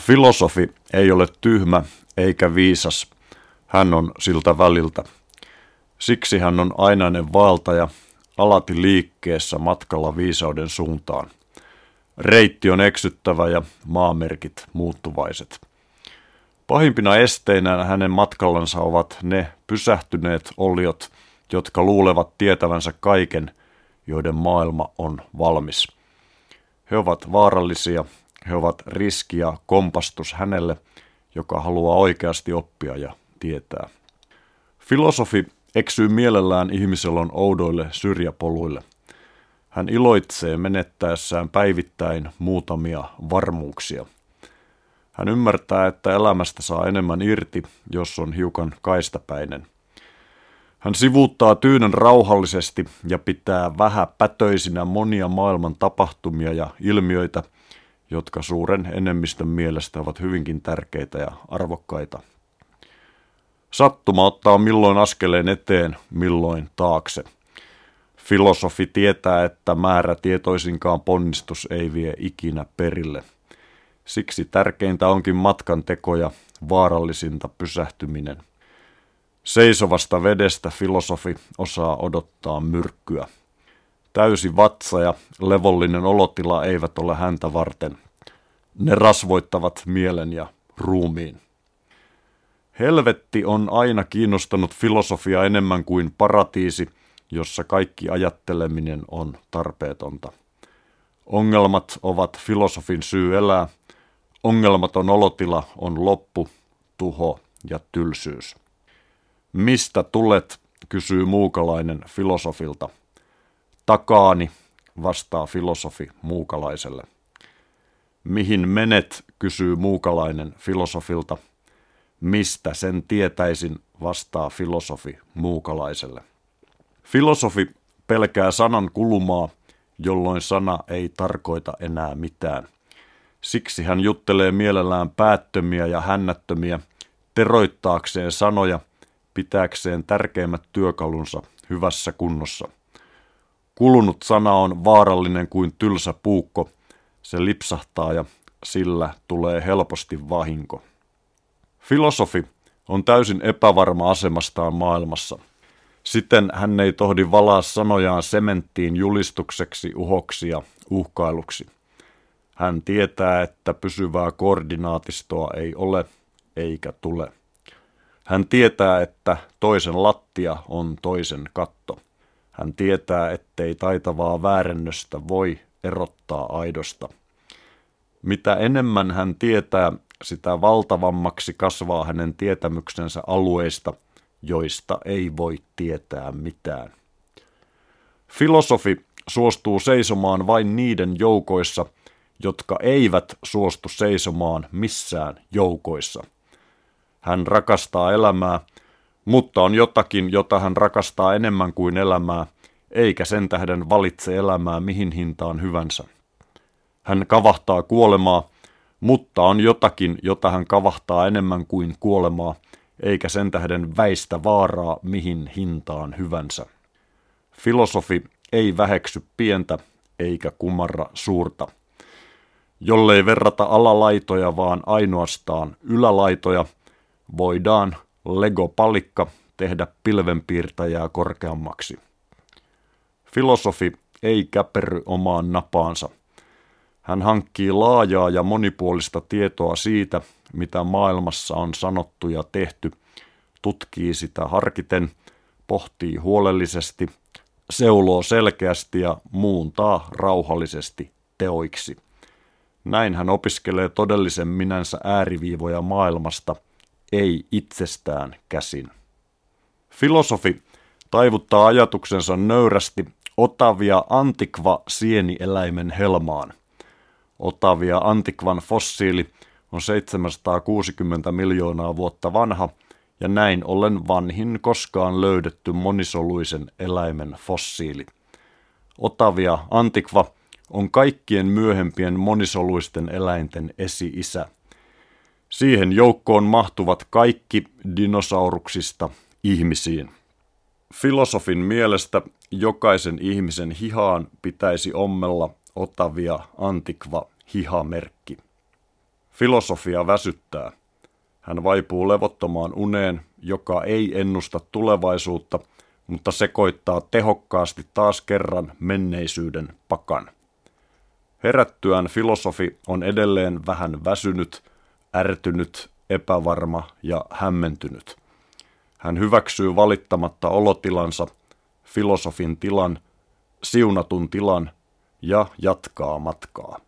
Filosofi ei ole tyhmä eikä viisas. Hän on siltä väliltä. Siksi hän on ainainen valtaja, alati liikkeessä matkalla viisauden suuntaan. Reitti on eksyttävä ja maamerkit muuttuvaiset. Pahimpina esteinä hänen matkallansa ovat ne pysähtyneet oliot, jotka luulevat tietävänsä kaiken, joiden maailma on valmis. He ovat vaarallisia, he ovat riski ja kompastus hänelle, joka haluaa oikeasti oppia ja tietää. Filosofi eksyy mielellään ihmiselon oudoille syrjäpoluille. Hän iloitsee menettäessään päivittäin muutamia varmuuksia. Hän ymmärtää, että elämästä saa enemmän irti, jos on hiukan kaistapäinen. Hän sivuuttaa tyynän rauhallisesti ja pitää vähäpätöisinä monia maailman tapahtumia ja ilmiöitä, jotka suuren enemmistön mielestä ovat hyvinkin tärkeitä ja arvokkaita. Sattuma ottaa milloin askeleen eteen, milloin taakse. Filosofi tietää, että määrä tietoisinkaan ponnistus ei vie ikinä perille. Siksi tärkeintä onkin matkan tekoja, vaarallisinta pysähtyminen. Seisovasta vedestä filosofi osaa odottaa myrkkyä. Täysi vatsa ja levollinen olotila eivät ole häntä varten. Ne rasvoittavat mielen ja ruumiin. Helvetti on aina kiinnostanut filosofia enemmän kuin paratiisi, jossa kaikki ajatteleminen on tarpeetonta. Ongelmat ovat filosofin syy elää. Ongelmaton olotila on loppu, tuho ja tylsyys. Mistä tulet, kysyy muukalainen filosofilta. Takaani, vastaa filosofi muukalaiselle. Mihin menet, kysyy muukalainen filosofilta. Mistä sen tietäisin, vastaa filosofi muukalaiselle. Filosofi pelkää sanan kulumaa, jolloin sana ei tarkoita enää mitään. Siksi hän juttelee mielellään päättömiä ja hännättömiä, teroittaakseen sanoja, pitääkseen tärkeimmät työkalunsa hyvässä kunnossa. Kulunut sana on vaarallinen kuin tylsä puukko, se lipsahtaa ja sillä tulee helposti vahinko. Filosofi on täysin epävarma asemastaan maailmassa. Siten hän ei tohdi valaa sanojaan sementtiin julistukseksi, uhoksi ja uhkailuksi. Hän tietää, että pysyvää koordinaatistoa ei ole eikä tule. Hän tietää, että toisen lattia on toisen katto. Hän tietää, ettei taitavaa väärennöstä voi erottaa aidosta. Mitä enemmän hän tietää, sitä valtavammaksi kasvaa hänen tietämyksensä alueista, joista ei voi tietää mitään. Filosofi suostuu seisomaan vain niiden joukoissa, jotka eivät suostu seisomaan missään joukoissa. Hän rakastaa elämää, mutta on jotakin, jota hän rakastaa enemmän kuin elämää, eikä sen tähden valitse elämää mihin hintaan hyvänsä. Hän kavahtaa kuolemaa, mutta on jotakin, jota hän kavahtaa enemmän kuin kuolemaa, eikä sen tähden väistä vaaraa mihin hintaan hyvänsä. Filosofi ei väheksy pientä eikä kumarra suurta. Jollei verrata alalaitoja, vaan ainoastaan ylälaitoja, voidaan Lego-palikka tehdä pilvenpiirtäjää korkeammaksi. Filosofi ei käperry omaan napaansa – hän hankkii laajaa ja monipuolista tietoa siitä, mitä maailmassa on sanottu ja tehty, tutkii sitä harkiten, pohtii huolellisesti, seuloo selkeästi ja muuntaa rauhallisesti teoiksi. Näin hän opiskelee todellisen minänsä ääriviivoja maailmasta, ei itsestään käsin. Filosofi taivuttaa ajatuksensa nöyrästi Otavia antikva sienieläimen helmaan. Otavia Antikvan fossiili on 760 miljoonaa vuotta vanha ja näin ollen vanhin koskaan löydetty monisoluisen eläimen fossiili. Otavia Antikva on kaikkien myöhempien monisoluisten eläinten esi-isä. Siihen joukkoon mahtuvat kaikki dinosauruksista ihmisiin. Filosofin mielestä jokaisen ihmisen hihaan pitäisi ommella Otavia Antikva hihamerkki. Filosofia väsyttää. Hän vaipuu levottomaan uneen, joka ei ennusta tulevaisuutta, mutta sekoittaa tehokkaasti taas kerran menneisyyden pakan. Herättyään filosofi on edelleen vähän väsynyt, ärtynyt, epävarma ja hämmentynyt. Hän hyväksyy valittamatta olotilansa, filosofin tilan, siunatun tilan ja jatkaa matkaa.